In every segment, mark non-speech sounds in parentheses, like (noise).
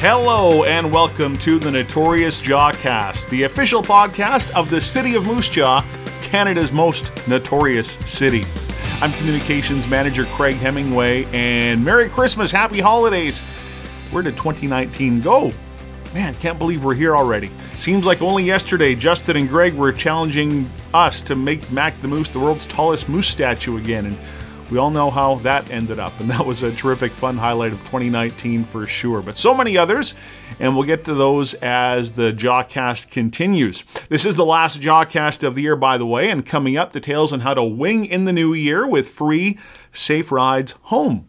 Hello and welcome to the Notorious Jawcast, the official podcast of the City of Moose Jaw, Canada's most notorious city. I'm Communications Manager Craig Hemingway, and Merry Christmas, Happy Holidays. Where did 2019 go? Man, can't believe we're here already. Seems like only yesterday Justin and Greg were challenging us to make Mac the Moose the world's tallest moose statue again, and we all know how that ended up, and that was a terrific, fun highlight of 2019 for sure. But so many others, and we'll get to those as the Jawcast continues. This is the last Jawcast of the year, by the way, and coming up, details on how to wing in the new year with free, safe rides home.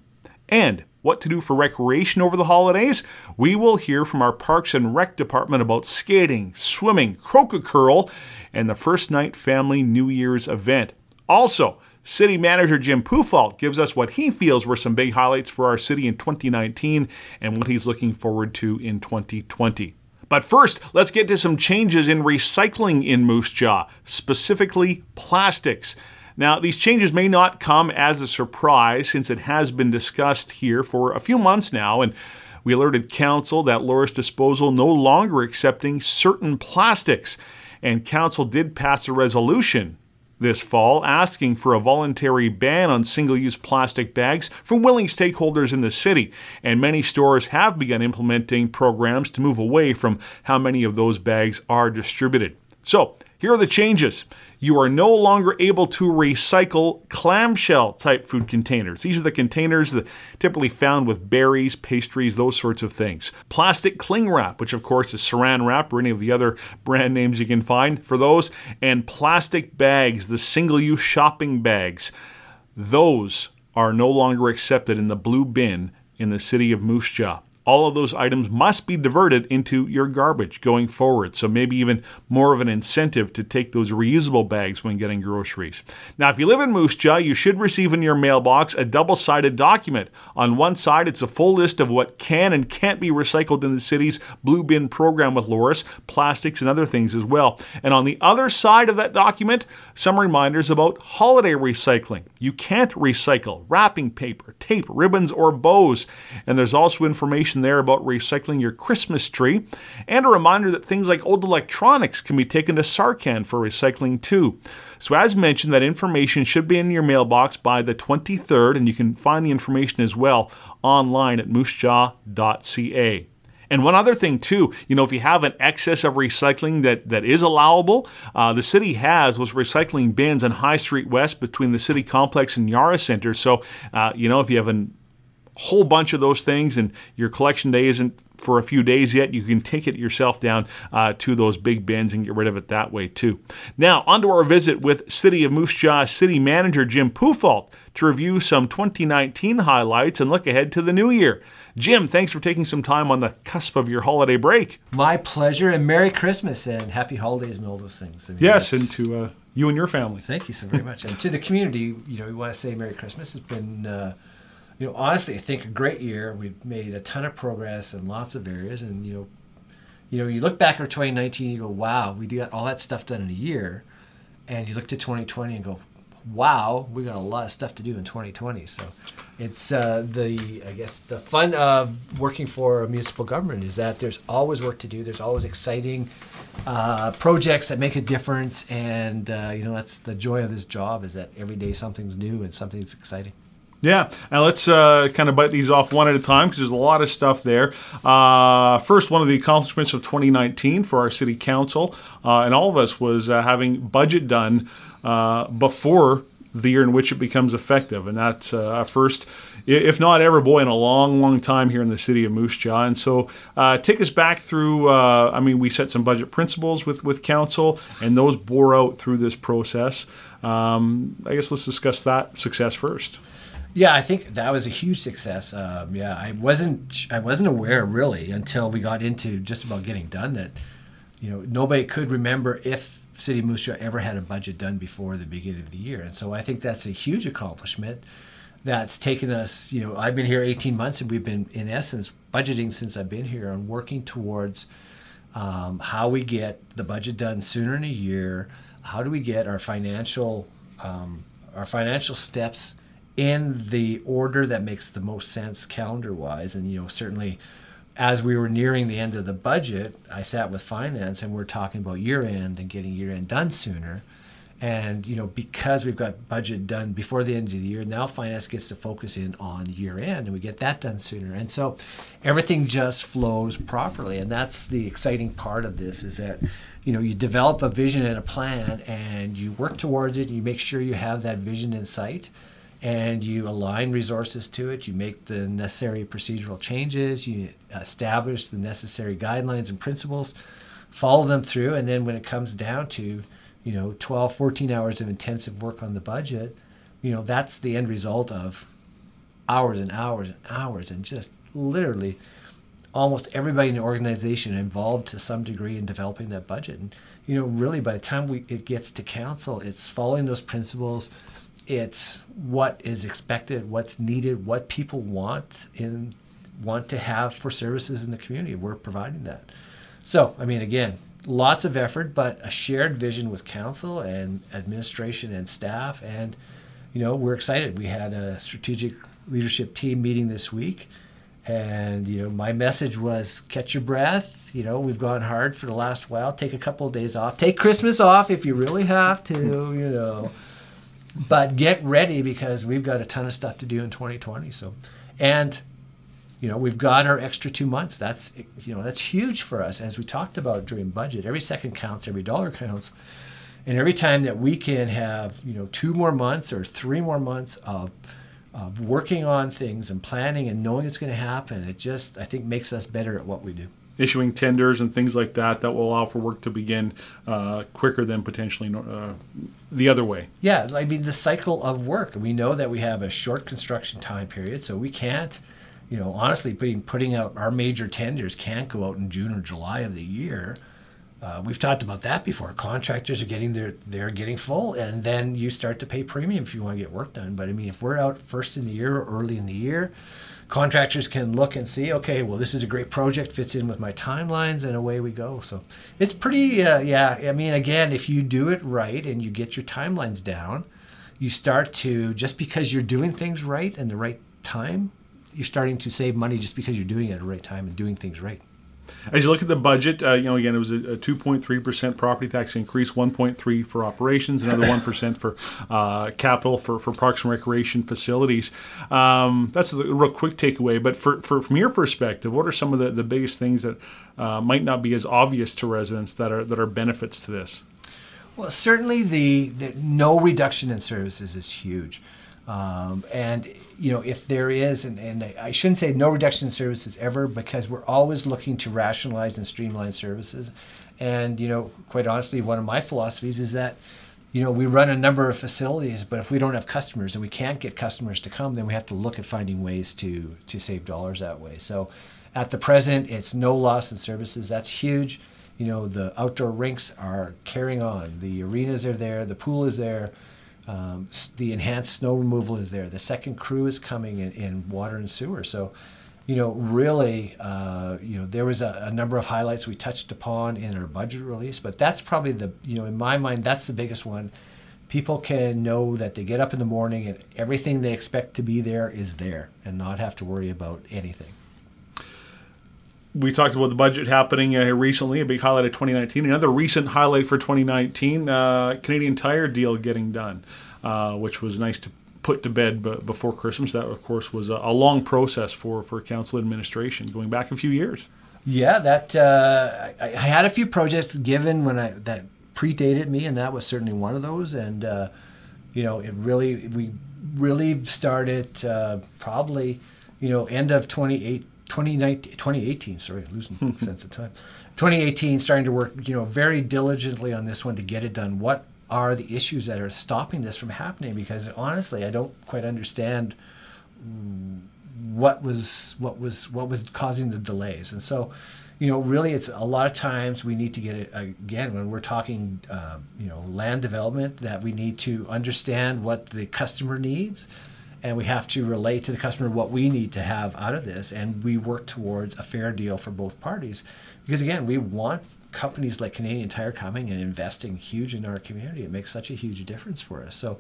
And what to do for recreation over the holidays, we will hear from our Parks and Rec department about skating, swimming, croquet curl, and the First Night Family New Year's event. Also, City Manager Jim Puffalt gives us what he feels were some big highlights for our city in 2019 and what he's looking forward to in 2020. But first, let's get to some changes in recycling in Moose Jaw, specifically plastics. Now, these changes may not come as a surprise since it has been discussed here for a few months now, and we alerted Council that Loraas Disposal no longer accepting certain plastics, and Council did pass a resolution this fall asking for a voluntary ban on single use plastic bags from willing stakeholders in the city. And many stores have begun implementing programs to move away from how many of those bags are distributed. So, here are the changes you are no longer able to recycle clamshell type food containers. These are the containers that typically found with berries, pastries, those sorts of things. Plastic cling wrap, which of course is saran wrap or any of the other brand names you can find for those, and plastic bags, the single use shopping bags. Those are no longer accepted in the blue bin in the city of Moose Jaw all of those items must be diverted into your garbage going forward. So maybe even more of an incentive to take those reusable bags when getting groceries. Now, if you live in Moose Jaw, you should receive in your mailbox a double sided document. On one side, it's a full list of what can and can't be recycled in the city's blue bin program with Loraas, plastics, and other things as well. And on the other side of that document, some reminders about holiday recycling. You can't recycle wrapping paper, tape, ribbons, or bows. And there's also information information there about recycling your Christmas tree, and a reminder that things like old electronics can be taken to Sarcan for recycling too. So, as mentioned, that information should be in your mailbox by the 23rd, and you can find the information as well online at moosejaw.ca. And one other thing too, you know, if you have an excess of recycling that, that is allowable, uh, the city has those recycling bins on High Street West between the city complex and Yara Center. So, uh, you know, if you have an whole bunch of those things and your collection day isn't for a few days yet, you can take it yourself down uh, to those big bins and get rid of it that way too. Now, on to our visit with City of Moose Jaw City Manager Jim Puffalt to review some 2019 highlights and look ahead to the new year. Jim, thanks for taking some time on the cusp of your holiday break. My pleasure, and Merry Christmas and Happy Holidays and all those things. I mean, yes, and to uh, you and your family. Thank you so very much. and to the community, you know, we want to say Merry Christmas. It's been uh, you know, honestly, I think a great year. We've made a ton of progress in lots of areas, and you know, you know, you look back at 2019, you go, "Wow, we got all that stuff done in a year," and you look to 2020 and go, "Wow, we got a lot of stuff to do in 2020." So, it's uh, the I guess the fun of working for a municipal government is that there's always work to do. There's always exciting uh, projects that make a difference, and uh, you know, that's the joy of this job is that every day something's new and something's exciting. Yeah, and let's uh, kind of bite these off one at a time because there's a lot of stuff there. Uh, first, one of the accomplishments of 2019 for our city council uh, and all of us was uh, having budget done uh, before the year in which it becomes effective, and that's uh, first, if not ever, boy, in a long, long time here in the city of Moose Jaw. And so, take us back through. I mean, we set some budget principles with with council, and those bore out through this process. Um, I guess let's discuss that success first. Yeah, I think that was a huge success. Um, yeah, I wasn't I wasn't aware really until we got into just about getting done that you know nobody could remember if City Moose ever had a budget done before the beginning of the year, and so I think that's a huge accomplishment. That's taken us. You know, I've been here 18 months, and we've been in essence budgeting since I've been here and working towards um, how we get the budget done sooner in a year. How do we get our financial um, our financial steps in the order that makes the most sense calendar wise and you know certainly as we were nearing the end of the budget, I sat with finance and we're talking about year end and getting year end done sooner. And you know, because we've got budget done before the end of the year, now finance gets to focus in on year end, and we get that done sooner. And so, everything just flows properly, and that's the exciting part of this is that you know you develop a vision and a plan, and you work towards it. And you make sure you have that vision in sight, and you align resources to it. You make the necessary procedural changes. You establish the necessary guidelines and principles, follow them through, and then when it comes down to you know 12 14 hours of intensive work on the budget you know that's the end result of hours and hours and hours and just literally almost everybody in the organization involved to some degree in developing that budget and you know really by the time we it gets to council it's following those principles it's what is expected what's needed what people want in want to have for services in the community we're providing that so i mean again lots of effort, but a shared vision with council and administration and staff. And, you know, we're excited. We had a strategic leadership team meeting this week. And, you know, my message was catch your breath. You know, we've gone hard for the last while. Take a couple of days off. Take Christmas off if you really have to, you know. But get ready because we've got a ton of stuff to do in 2020. So, and you know we've got our extra two months. That's you know that's huge for us. As we talked about during budget every second counts every dollar counts. And every time that we can have you know two more months or three more months of, of working on things and planning and knowing it's going to happen it just i think makes us better at what we do issuing tenders and things like that that will allow for work to begin uh, quicker than potentially uh, the other way. Yeah, I mean the cycle of work. We know that we have a short construction time period, so we can't you know, honestly, putting putting out our major tenders can't go out in June or July of the year. Uh, we've talked about that before. Contractors are getting their they're getting full, and then you start to pay premium if you want to get work done. But I mean, if we're out first in the year or early in the year, contractors can look and see, okay, well, this is a great project, fits in with my timelines, and away we go. So it's pretty, uh, yeah. I mean, again, if you do it right and you get your timelines down, you start to just because you're doing things right and the right time you're starting to save money just because you're doing it at the right time and doing things right. As you look at the budget, uh, you know, again, it was a, a 2.3% property tax increase, 1.3 for operations, another (laughs) 1% for uh, capital for, for parks and recreation facilities. Um, that's a real quick takeaway. But for, for, from your perspective, what are some of the, the biggest things that uh, might not be as obvious to residents that are that are benefits to this? Well, certainly the, the no reduction in services is huge. Um, and you know, if there is, and, and I shouldn't say no reduction in services ever, because we're always looking to rationalize and streamline services. And you know, quite honestly, one of my philosophies is that you know we run a number of facilities, but if we don't have customers and we can't get customers to come, then we have to look at finding ways to to save dollars that way. So, at the present, it's no loss in services. That's huge. You know, the outdoor rinks are carrying on. The arenas are there. The pool is there um, the enhanced snow removal is there. The second crew is coming in, in water and sewer. So, you know, really, uh, you know, there was a, a, number of highlights we touched upon in our budget release, but that's probably the, you know, in my mind, that's the biggest one. People can know that they get up in the morning and everything they expect to be there is there and not have to worry about anything we talked about the budget happening uh, recently, a big highlight of 2019. Another recent highlight for 2019, uh, Canadian Tire deal getting done, uh, which was nice to put to bed b- before Christmas. That, of course, was a, a, long process for, for council administration going back a few years. Yeah, that uh, I, I, had a few projects given when I that predated me, and that was certainly one of those. And uh, you know, it really we really started uh, probably you know end of 2018 2019, 2018, sorry, losing (laughs) sense of time. 2018, starting to work, you know, very diligently on this one to get it done. What are the issues that are stopping this from happening? Because honestly, I don't quite understand what was what was what was causing the delays. And so, you know, really, it's a lot of times we need to get it again when we're talking, uh, you know, land development that we need to understand what the customer needs and we have to relate to the customer what we need to have out of this and we work towards a fair deal for both parties. Because again we want companies like canadian tire coming and investing huge in our community. It makes such a huge difference for us. So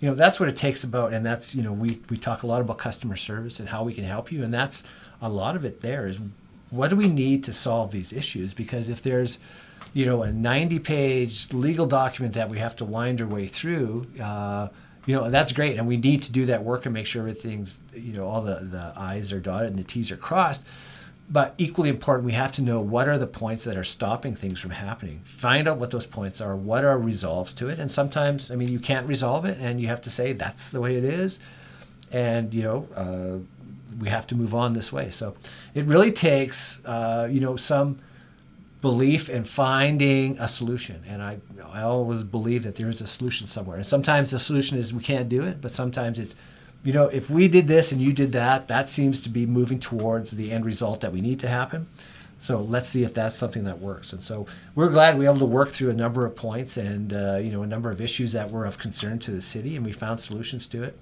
you know that's what it takes about and that's you know we, we talk a lot about customer service and how we can help you and that's a lot of it there is what do we need to solve these issues? Because if there's you know, a 90 page legal document that we have to wind our way through, uh, you know, that's great. And we need to do that work and make sure everything's, you know, all the, the I's are dotted and the T's are crossed. But equally important, we have to know what are the points that are stopping things from happening. Find out what those points are, what are resolves to it. And sometimes, I mean, you can't resolve it and you have to say that's the way it is. And, you know, uh, we have to move on this way. So it really takes, uh, you know, some belief in finding a solution. And I, I always believe that there is a solution somewhere. And sometimes the solution is we can't do it, but sometimes it's, you know, if we did this and you did that, that seems to be moving towards the end result that we need to happen. So let's see if that's something that works. And so we're glad we were able to work through a number of points and uh, you know a number of issues that were of concern to the city, and we found solutions to it.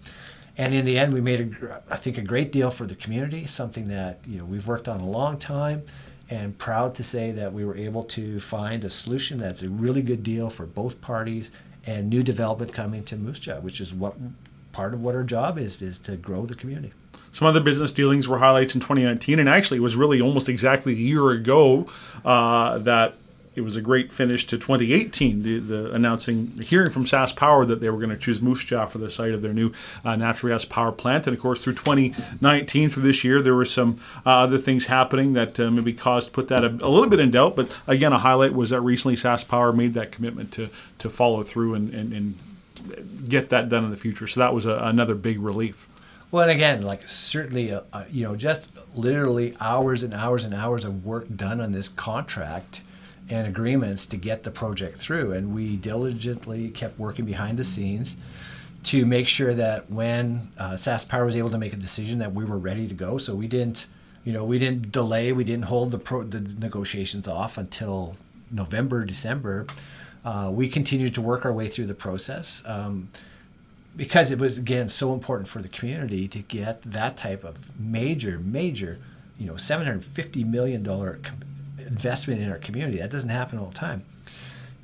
And in the end, we made a, I think a great deal for the community, something that you know we've worked on a long time and proud to say that we were able to find a solution that's a really good deal for both parties and new development coming to Moose Jaw, which is what part of what our job is is to grow the community. Some other business dealings were highlights in 2019, and actually it was really almost exactly a year ago uh, that it was a great finish to 2018. The, the announcing, hearing from SaskPower that they were going to choose Moose Jaw for the site of their new uh, natural gas power plant, and of course through 2019 through this year, there were some uh, other things happening that uh, maybe caused put that a, a, little bit in doubt. But again, a highlight was that recently SaskPower made that commitment to to follow through and, and, and get that done in the future. So that was a, another big relief. Well, and again, like certainly, uh, uh, you know, just literally hours and hours and hours of work done on this contract and agreements to get the project through. And we diligently kept working behind the scenes to make sure that when uh, SaskPower was able to make a decision that we were ready to go. So we didn't, you know, we didn't delay, we didn't hold the, pro- the negotiations off until November, December. Uh, we continued to work our way through the process. Um, because it was again so important for the community to get that type of major, major, you know, seven hundred fifty million dollar investment in our community. That doesn't happen all the time.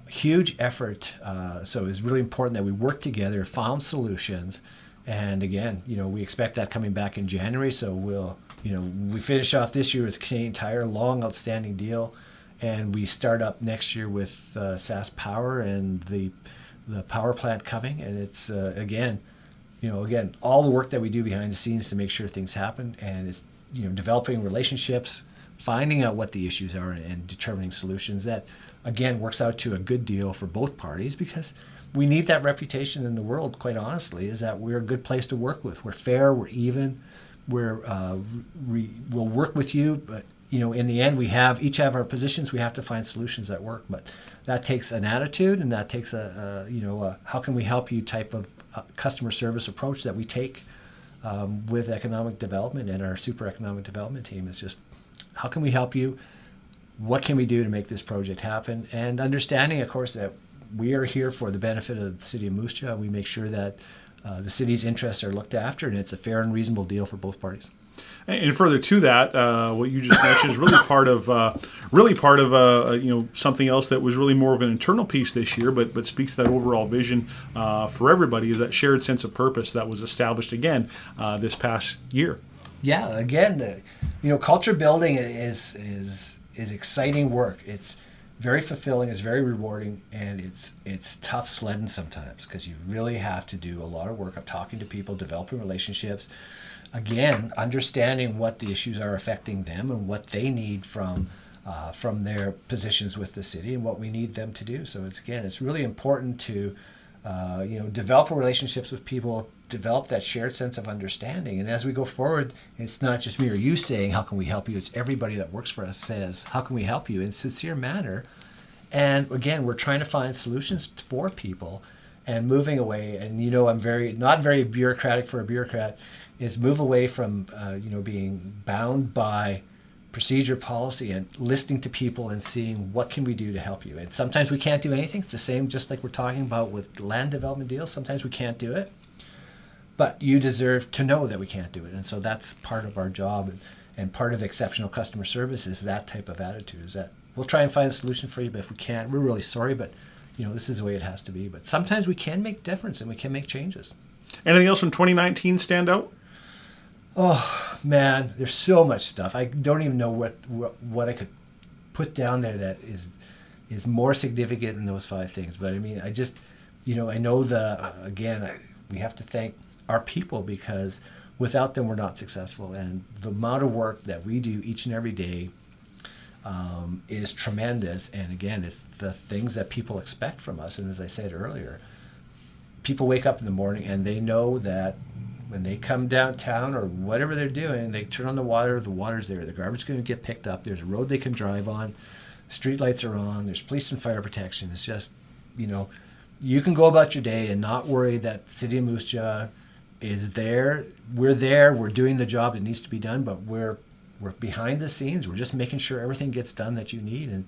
Huge effort. Uh, so it's really important that we work together, found solutions, and again, you know, we expect that coming back in January. So we'll, you know, we finish off this year with Canadian Tire, long outstanding deal, and we start up next year with uh, SaskPower and the the power plant coming. And it's uh, again, you know, again, all the work that we do behind the scenes to make sure things happen, and it's you know, developing relationships finding out what the issues are and determining solutions that again works out to a good deal for both parties because we need that reputation in the world quite honestly is that we're a good place to work with. We're fair we're even we're uh, we, we'll work with you but you know in the end we have each have our positions we have to find solutions that work. But that takes an attitude and that takes a, a you know a, how can we help you type of uh, customer service approach that we take um, with economic development and our super economic development team is just how can we help you? What can we do to make this project happen? And understanding, of course, that we are here for the benefit of the city of Moose Jaw. We make sure that uh, the city's interests are looked after, and it's a fair and reasonable deal for both parties. And further to that, uh, what you just mentioned is really part of uh, really part of uh, you know something else that was really more of an internal piece this year, but but speaks to that overall vision uh, for everybody is that shared sense of purpose that was established again uh, this past year yeah, again, the, you know, culture building is is is exciting work. It's very fulfilling. It's very rewarding, and it's it's tough sledding sometimes because you really have to do a lot of work of talking to people, developing relationships. Again, understanding what the issues are affecting them and what they need from uh, from their positions with the city and what we need them to do. So it's again, it's really important to uh, you know develop relationships with people, develop that shared sense of understanding. And as we go forward, it's not just me or you saying, How can we help you? It's everybody that works for us says, How can we help you in sincere manner? And again, we're trying to find solutions for people and moving away. And you know, I'm very not very bureaucratic for a bureaucrat. Is move away from uh, you know being bound by procedure policy and listening to people and seeing what can we do to help you and sometimes we can't do anything it's the same just like we're talking about with land development deals sometimes we can't do it but you deserve to know that we can't do it. And so that's part of our job. And, and part of exceptional customer service is that type of attitude is that we'll try and find a solution for you, but if we can't, we're really sorry, but you know, this is the way it has to be. But sometimes we can make difference and we can make changes. Anything else from 2019 stand out? Oh man, there's so much stuff. I don't even know what what, what I could put down there that is is more significant than those five things. But I mean, I just, you know, I know the again, I, we have to thank our people because without them, we're not successful. And the amount of work that we do each and every day um, is tremendous. And again, it's the things that people expect from us. And as I said earlier, people wake up in the morning and they know that when they come downtown or whatever they're doing, they turn on the water, the water's there, the garbage is going to get picked up, there's a road they can drive on, street lights are on, there's police and fire protection. It's just, you know, you can go about your day and not worry that City of Moose Jaw is there. We're there, we're doing the job that needs to be done, but we're we're behind the scenes. We're just making sure everything gets done that you need and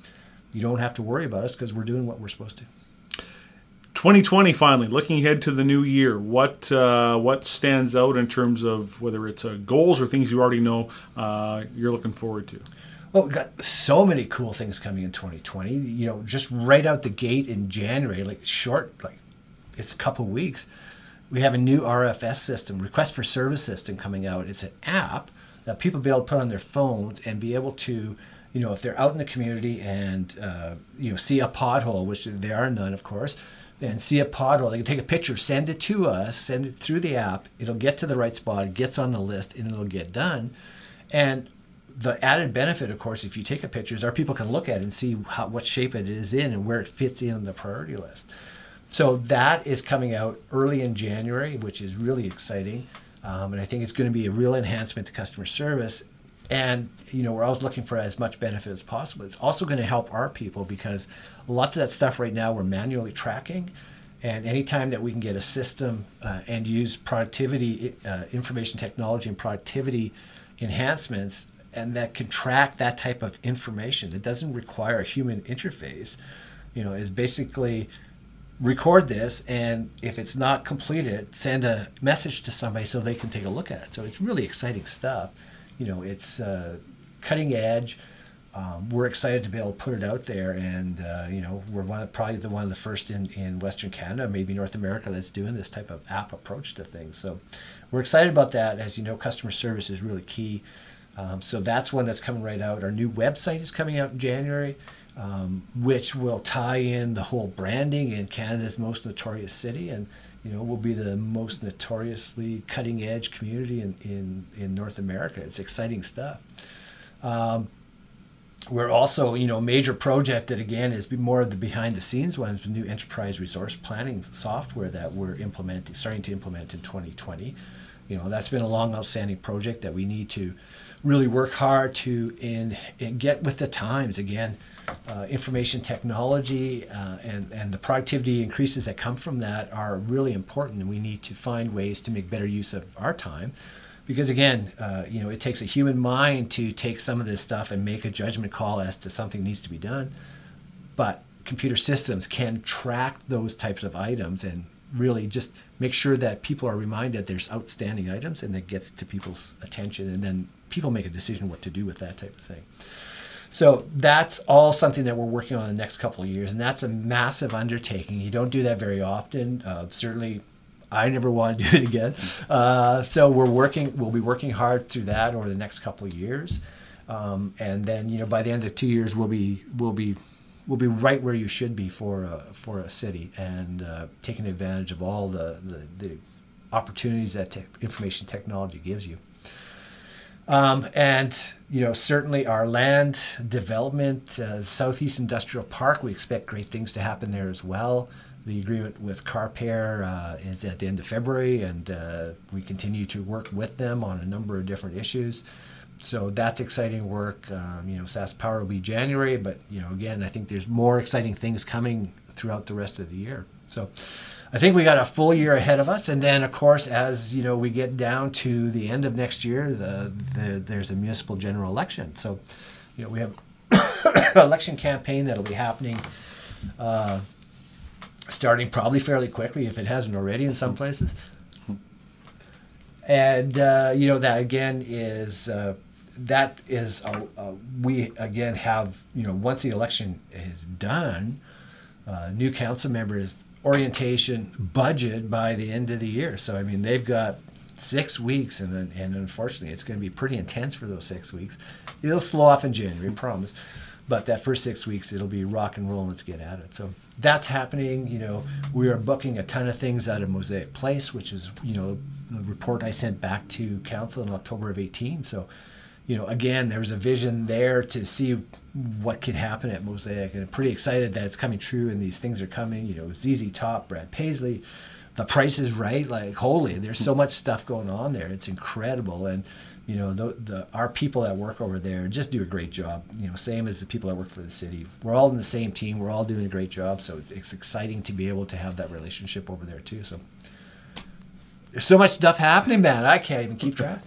you don't have to worry about us because we're doing what we're supposed to. 2020 finally looking ahead to the new year what uh, what stands out in terms of whether it's uh, goals or things you already know uh, you're looking forward to well we've got so many cool things coming in 2020 you know just right out the gate in january like short like it's a couple weeks we have a new rfs system request for service system coming out it's an app that people be able to put on their phones and be able to you know if they're out in the community and uh, you know see a pothole which there are none of course and see a pothole, they can take a picture, send it to us, send it through the app. It'll get to the right spot, it gets on the list, and it'll get done. And the added benefit, of course, if you take a picture, is our people can look at it and see how, what shape it is in and where it fits in the priority list. So that is coming out early in January, which is really exciting. Um, and I think it's going to be a real enhancement to customer service. And you know, we're always looking for as much benefit as possible. It's also going to help our people because lots of that stuff right now we're manually tracking. And anytime that we can get a system uh, and use productivity, uh, information technology, and productivity enhancements, and that can track that type of information that doesn't require a human interface, you know, is basically record this and if it's not completed, send a message to somebody so they can take a look at it. So it's really exciting stuff. You know, it's uh, cutting edge um, we're excited to be able to put it out there, and uh, you know we're one, probably the one of the first in, in Western Canada, maybe North America, that's doing this type of app approach to things. So we're excited about that. As you know, customer service is really key. Um, so that's one that's coming right out. Our new website is coming out in January, um, which will tie in the whole branding in Canada's most notorious city, and you know will be the most notoriously cutting edge community in in, in North America. It's exciting stuff. Um, we're also, you know, major project that again is more of the behind the scenes ones, the new enterprise resource planning software that we're implementing, starting to implement in 2020. You know, that's been a long outstanding project that we need to really work hard to in, get with the times again. Uh, information technology uh, and, and the productivity increases that come from that are really important, and we need to find ways to make better use of our time because again, uh, you know, it takes a human mind to take some of this stuff and make a judgment call as to something needs to be done. But computer systems can track those types of items and really just make sure that people are reminded there's outstanding items and that gets to people's attention and then people make a decision what to do with that type of thing. So that's all something that we're working on in the next couple of years, and that's a massive undertaking. You don't do that very often. Uh, certainly, I never want to (laughs) do it again. Uh, so we're working. We'll be working hard through that over the next couple of years, um, and then you know by the end of two years we'll be we'll be we'll be right where you should be for a, for a city and uh, taking advantage of all the the, the opportunities that te- information technology gives you. Um, and you know certainly our land development, uh, Southeast Industrial Park, we expect great things to happen there as well. The agreement with Carpere uh, is at the end of February, and uh, we continue to work with them on a number of different issues. So that's exciting work. Um, you know, SaskPower will be January, but you know, again, I think there's more exciting things coming throughout the rest of the year. So I think we got a full year ahead of us, and then of course, as you know, we get down to the end of next year, the, the there's a municipal general election. So, you know, we have (coughs) election campaign that'll be happening. Uh, starting probably fairly quickly if it hasn't already in some places. And uh, you know that again is uh, that is a, a, we again have you know once the election is done, uh, new council members orientation budget by the end of the year. So I mean they've got six weeks, and and unfortunately, it's going to be pretty intense for those six weeks. It'll slow off in January, I promise. But that first six weeks, it'll be rock and roll. Let's get at it. So that's happening. You know, we are booking a ton of things out of Mosaic Place, which is you know the report I sent back to council in October of 18. So, you know, again, there's a vision there to see what could happen at Mosaic, and I'm pretty excited that it's coming true and these things are coming. You know, ZZ Top, Brad Paisley, the price is right. Like, holy, there's so much stuff going on there. It's incredible, and you know, the, the our people that work over there just do a great job. You know, same as the people that work for the city. We're all in the same team. We're all doing a great job. So it's exciting to be able to have that relationship over there too. So there's so much stuff happening, man. I can't even keep track.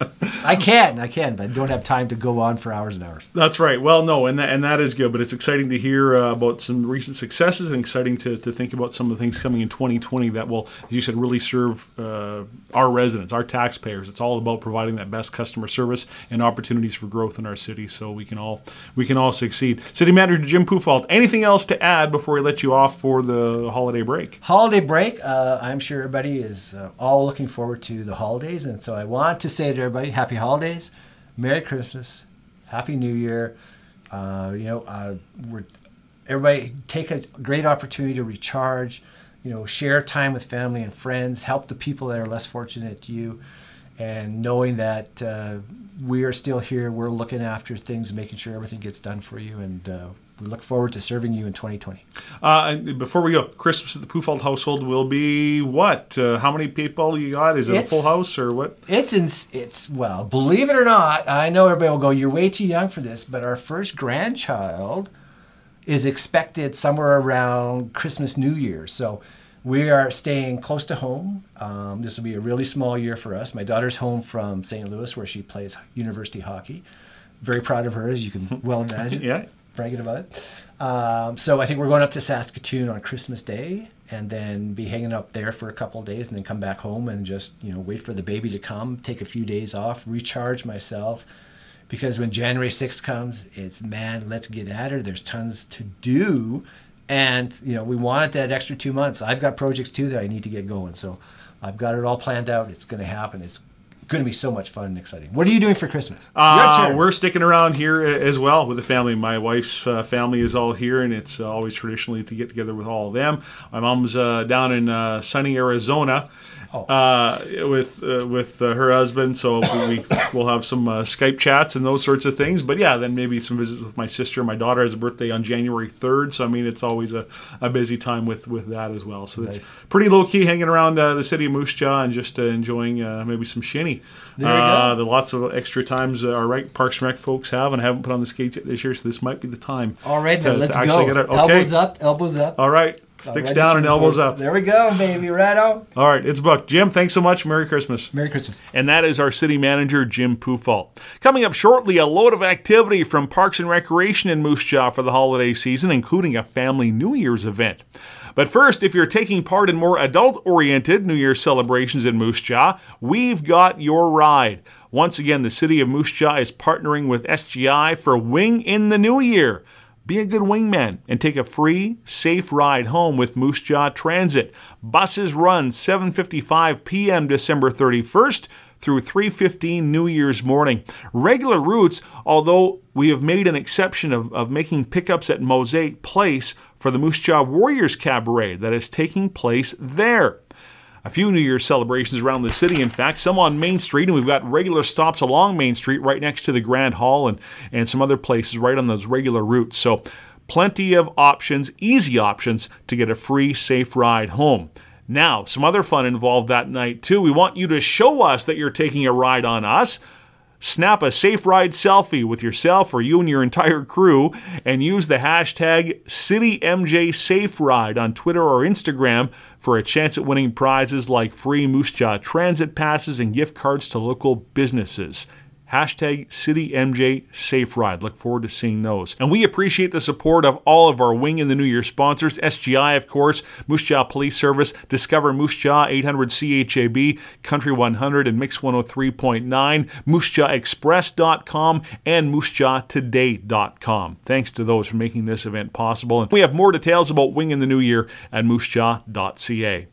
I can, I can, but I don't have time to go on for hours and hours. That's right. Well, no, and that, and that is good. But it's exciting to hear uh, about some recent successes and exciting to, to think about some of the things coming in 2020 that will, as you said, really serve uh, our residents, our taxpayers. It's all about providing that best customer service and opportunities for growth in our city, so we can all we can all succeed. City Manager Jim Puffalt, anything else to add before we let you off for the holiday break? Holiday break. Uh, I'm sure everybody is uh, all looking forward to the holidays. And so I want to say to everybody, happy holidays, Merry Christmas, Happy New Year. Uh, you know, uh, we're, everybody take a great opportunity to recharge, you know, share time with family and friends, help the people that are less fortunate to you, and knowing that uh, we are still here, we're looking after things, making sure everything gets done for you, and uh, we look forward to serving you in 2020. Uh, before we go, Christmas at the Puffalt household will be what? Uh, how many people you got? Is it it's, a full house or what? It's in, it's well, believe it or not, I know everybody will go, "You're way too young for this," but our first grandchild is expected somewhere around Christmas, New Year. So we are staying close to home. Um, this will be a really small year for us. My daughter's home from St. Louis, where she plays university hockey. Very proud of her, as you can well (laughs) imagine. yeah bragging about it. Um, so I think we're going up to Saskatoon on Christmas Day and then be hanging up there for a couple days and then come back home and just, you know, wait for the baby to come, take a few days off, recharge myself. Because when January 6th comes, it's man, let's get at her. There's tons to do. And, you know, we want that extra two months. I've got projects too that I need to get going. So I've got it all planned out. It's going to happen. It's going to be so much fun and exciting. What are you doing for Christmas? Uh, we're sticking around here as well with the family. My wife's uh, family is all here, and it's uh, always traditionally to get together with all of them. My mom's uh, down in uh, sunny Arizona, oh. uh, with uh, with uh, her husband. So we (coughs) will have some uh, Skype chats and those sorts of things. But yeah, then maybe some visits with my sister. My daughter has a birthday on January third, so I mean it's always a, a busy time with with that as well. So nice. it's pretty low key hanging around uh, the city of Moose Jaw and just uh, enjoying maybe some shinny. There you go. The lots of extra times our right Parks and Rec folks have and haven't put on the skates yet this year, so this might be the time. All right, to, let's go. Elbows up, elbows up. All right. Sticks down and elbows up. There we go, baby. Right on. All right, it's Buck. Jim, thanks so much. Merry Christmas. Merry Christmas. And that is our city manager, Jim Puffalt. Coming up shortly, a load of activity from Parks and Recreation in Moose Jaw for the holiday season, including a family New Year's event. But first, if you're taking part in more adult oriented New Year's celebrations in Moose Jaw, we've got your ride. Once again, the city of Moose Jaw is partnering with SGI for Wing in the New Year. Be a good wingman and take a free, safe ride home with Moose Jaw Transit. Buses run 7:55 p.m. December 31st through 3:15 New Year's morning. Regular routes, although we have made an exception of, of making pickups at Mosaic Place for the Moose Jaw Warriors Cabaret that is taking place there a few New Year's celebrations around the city, in fact, some on Main Street, and we've got regular stops along Main Street right next to the Grant Hall and, and some other places right on those regular routes. So, plenty of options, easy options to get a free, safe ride home. Now, some other fun involved that night, too. We want you to show us that you're taking a ride on us. Snap a safe ride selfie with yourself or you and your entire crew and use the hashtag CityMJSafeRide on Twitter or Instagram for a chance at winning prizes like free Moose Jaw transit passes and gift cards to local businesses. Hashtag CityMJ Safe Ride. Look forward to seeing those. And we appreciate the support of all of our Wing in the New Year sponsors SGI, of course, Moose Jaw Police Service, Discover Moose Jaw, 800 CHAB, Country 100 and Mix 103.9, MooseJawExpress.com, and MooseJawToday.com. Thanks to those for making this event possible. And we have more details about Wing in the New Year at MooseJaw.ca.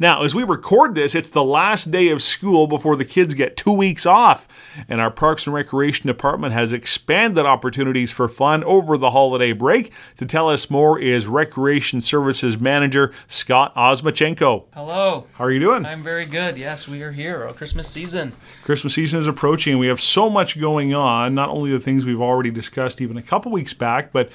Now, as we record this, it's the last day of school before the kids get two weeks off, and our Parks and Recreation Department has expanded opportunities for fun over the holiday break. To tell us more is Recreation Services Manager Scott Osmachenko. Hello. How are you doing? I'm very good. Yes, we are here. Our Christmas season. Christmas season is approaching, we have so much going on. Not only the things we've already discussed even a couple weeks back, but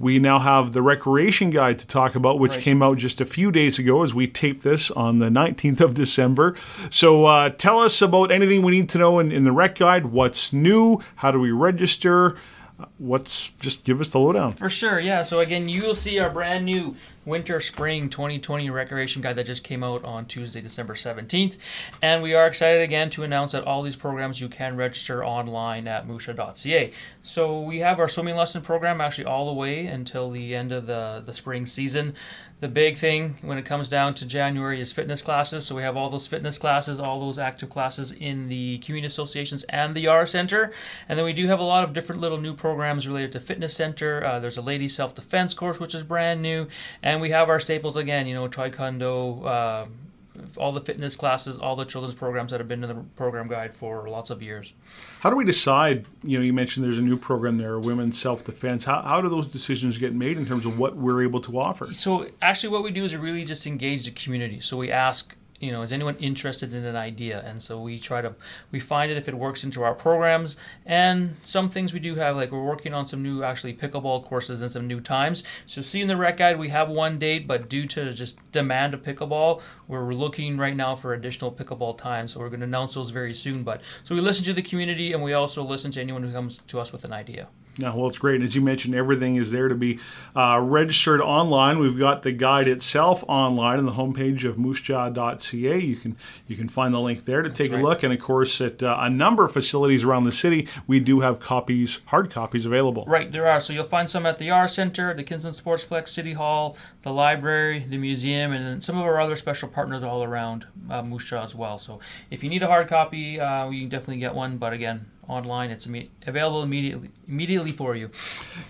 we now have the recreation guide to talk about, which Right. came out just a few days ago as we tape this on the 19th of December. So uh, tell us about anything we need to know in, in the rec guide. What's new? How do we register? Uh, What's just give us the lowdown. For sure, yeah. So again, you will see our brand new winter spring 2020 recreation guide that just came out on Tuesday, December 17th. And we are excited again to announce that all these programs you can register online at moosejaw.ca. So we have our swimming lesson program actually all the way until the end of the, the spring season. The big thing when it comes down to January is fitness classes. So we have all those fitness classes, all those active classes in the community associations and the R Center. And then we do have a lot of different little new programs related to fitness center. Uh, there's a ladies self defense course which is brand new, and we have our staples again. You know, taekwondo. Uh, all the fitness classes, all the children's programs that have been in the program guide for lots of years. How do we decide? You know, you mentioned there's a new program there, women's self defense. How, how do those decisions get made in terms of what we're able to offer? So actually, what we do is really just engage the community. So we ask, you know, is anyone interested in an idea? And so we try to we find it if it works into our programs. And some things we do have, like we're working on some new actually pickleball courses and some new times. So see in the rec guide we have one date, but due to just demand of pickleball, we're looking right now for additional pickleball times. So we're going to announce those very soon. But so we listen to the community and we also listen to anyone who comes to us with an idea. Yeah, well, it's great. And as you mentioned, everything is there to be uh, registered online. We've got the guide itself online on the homepage of moosejaw.ca. You can you can find the link there to take a look. And of course, at uh, a number of facilities around the city, we do have copies, hard copies available. Right, there are. So you'll find some at the R Center, the Kinsmen Sportsplex, City Hall, the library, the museum, and some of our other special partners all around uh, Moose Jaw as well. So if you need a hard copy, uh, you can definitely get one. But again, online, it's imme- available immediately immediately for you.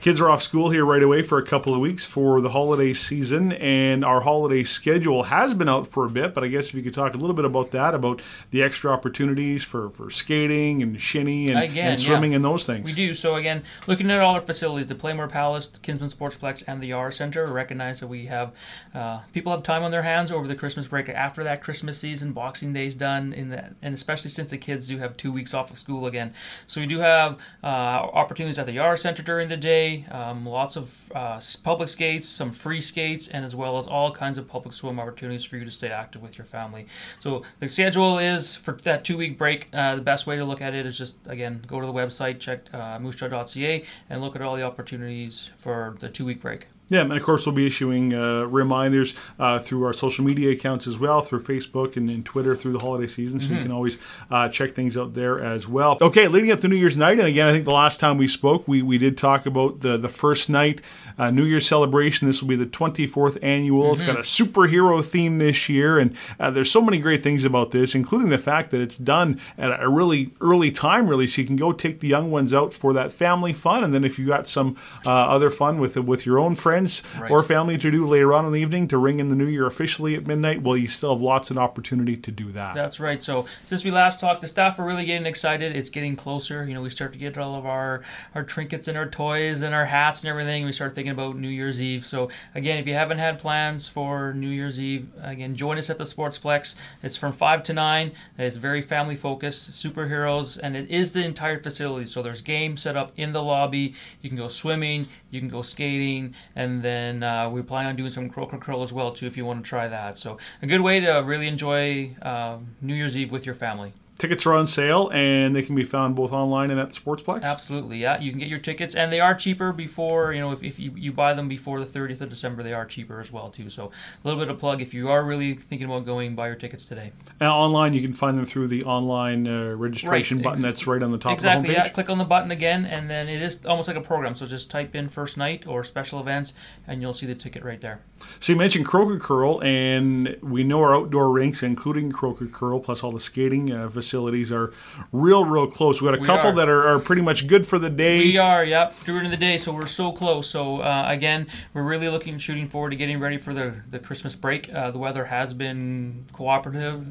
Kids are off school here right away for a couple of weeks for the holiday season, and our holiday schedule has been out for a bit. But I guess if you could talk a little bit about that, about the extra opportunities for, for skating and shinny and, Again, and swimming yeah. and those things. We do. So again, looking at all our facilities, the Pla-Mor Palace, the Kinsmen Sportsplex, and the R Center, recognize that we have uh, people have time on their hands over the Christmas break. After that Christmas season, Boxing Day's done, in that, and especially since the kids do have two weeks off of school again. So we do have uh, opportunities at the R Center during the day, um, lots of uh, public skates, some free skates, and as well as all kinds of public swim opportunities for you to stay active with your family. So the schedule is for that two week break. Uh, the best way to look at it is just again go to the website, check uh, moosejaw.ca, and look at all the opportunities for the two week break. Yeah, and of course we'll be issuing uh, reminders uh, through our social media accounts as well, through Facebook and, and Twitter through the holiday season, so you can always uh, check things out there as well. Okay, leading up to New Year's night, and again, I think the last time we spoke, we, we did talk about the the first night uh, New Year's celebration. This will be the 24th annual. It's got a superhero theme this year, and uh, there's so many great things about this, including the fact that it's done at a really early time, really, so you can go take the young ones out for that family fun, and then if you got some uh, other fun with with your own friends Right. or family to do later on in the evening to ring in the new year officially at midnight, well, you still have lots of opportunity to do that. That's right. So since we last talked, the staff are really getting excited. It's getting closer. You know, we start to get all of our our trinkets and our toys and our hats and everything. We start thinking about New Year's Eve. So again, if you haven't had plans for New Year's Eve, again, join us at the Sportsplex. It's from five to nine. It's very family focused, superheroes, and it is the entire facility. So there's games set up in the lobby. You can go swimming, you can go skating, and then uh, we plan on doing some croaker curl as well too if you want to try that. So a good way to really enjoy uh, New Year's Eve with your family. Tickets are on sale and they can be found both online and at the Sportsplex. Absolutely, yeah. You can get your tickets, and they are cheaper before you know if, if you, you buy them before the 30th of December, they are cheaper as well too. So a little bit of plug if you are really thinking about going, buy your tickets today. And online, you can find them through the online uh, registration Right, button that's right on the top exactly. of the Yeah. Click on the button again, and then it is almost like a program. So just type in first night or special events, and you'll see the ticket right there. So you mentioned Croker Curl, and we know our outdoor rinks, including Croker Curl, plus all the skating uh, facilities are real, real close. We got a We couple are. that are, are pretty much good for the day. We are, yep, during the day, so we're so close. So uh, again, we're really looking, shooting forward to getting ready for the, the Christmas break. Uh, the weather has been cooperative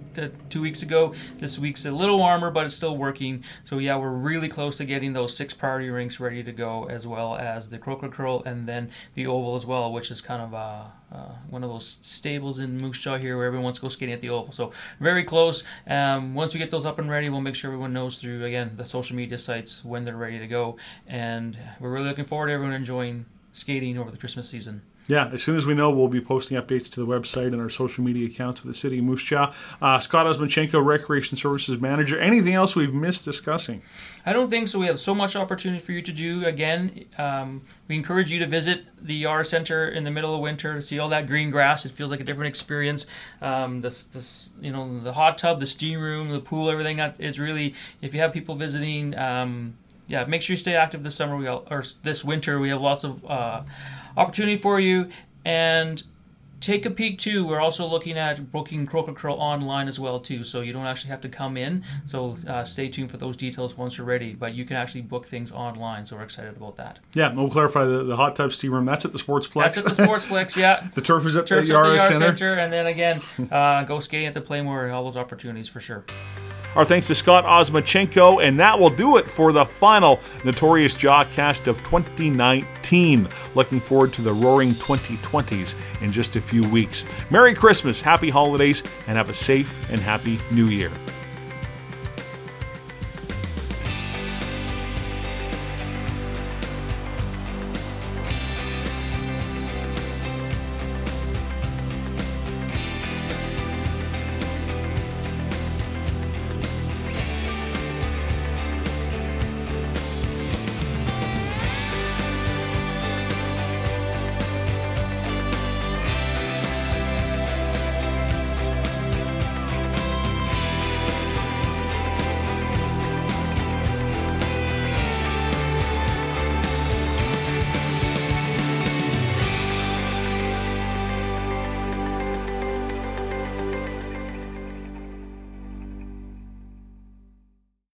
two weeks ago. This week's a little warmer, but it's still working. So yeah, we're really close to getting those six priority rinks ready to go, as well as the Croker Curl and then the Oval as well, which is kind of uh, uh, one of those stables in Moose Jaw here where everyone wants to go skating at the Oval. So very close. Um, once we get those up and ready, we'll make sure everyone knows through again the social media sites when they're ready to go, and we're really looking forward to everyone enjoying skating over the Christmas season. Yeah, as soon as we know, we'll be posting updates to the website and our social media accounts of the city of Moose Jaw. Uh, Scott Osmachenko, Recreation Services Manager. Anything else we've missed discussing? I don't think so. We have so much opportunity for you to do. Again, um, we encourage you to visit the Yara Center in the middle of winter to see all that green grass. It feels like a different experience. Um, this, this, you know, the hot tub, the steam room, the pool, everything. that is really. If you have people visiting, um, yeah, make sure you stay active this summer. We all, or this winter. We have lots of uh, opportunity for you and take a peek too. We're also looking at booking Crokicurl online as well too, so you don't actually have to come in. So uh, stay tuned for those details once you're ready. But you can actually book things online, so we're excited about that. Yeah, we'll clarify the, the hot tub steam room. That's at the Sportsplex. That's at the Sportsplex, (laughs) yeah. the turf is at Turf's the at the Yara Center. Center, and then again, uh, go skating at the Pla-Mor. And all those opportunities for sure. Our thanks to Scott Osmachenko, and that will do it for the final Notorious Jawcast of 2019. Looking forward to the roaring 2020s in just a few weeks. Merry Christmas, happy holidays, and have a safe and happy new year.